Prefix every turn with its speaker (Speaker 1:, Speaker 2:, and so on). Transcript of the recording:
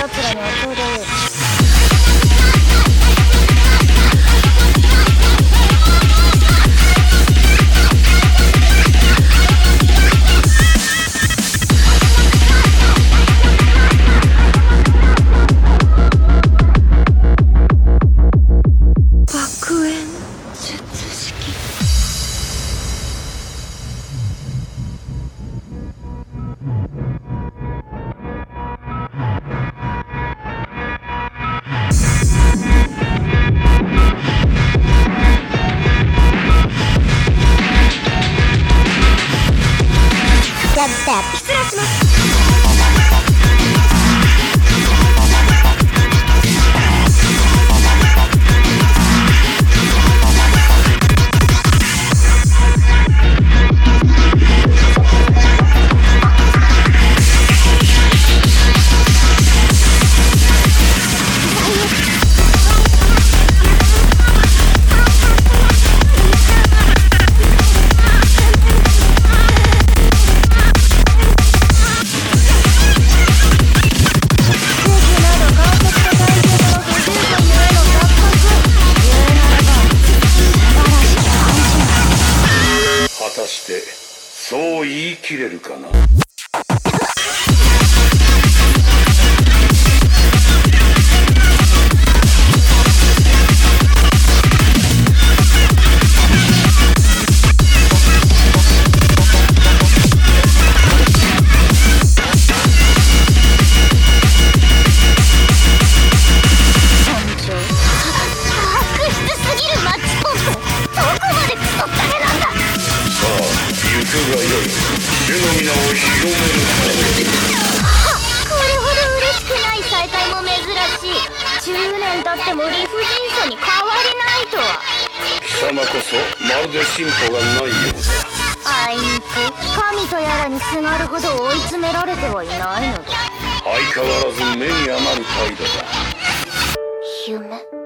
Speaker 1: 奴らにちょ
Speaker 2: うどいい。ステップ失礼しま
Speaker 1: すそう言い切れるかな。を広める
Speaker 2: これほど嬉しくない再会も珍しい10年経っても理不尽さに変わりないとは
Speaker 1: 貴様こそまるで進歩がないようだ
Speaker 2: あいにく神とやらにすがるほど追い詰められてはいないのだ。
Speaker 1: 相変わらず目に余る態度だ。
Speaker 2: 夢？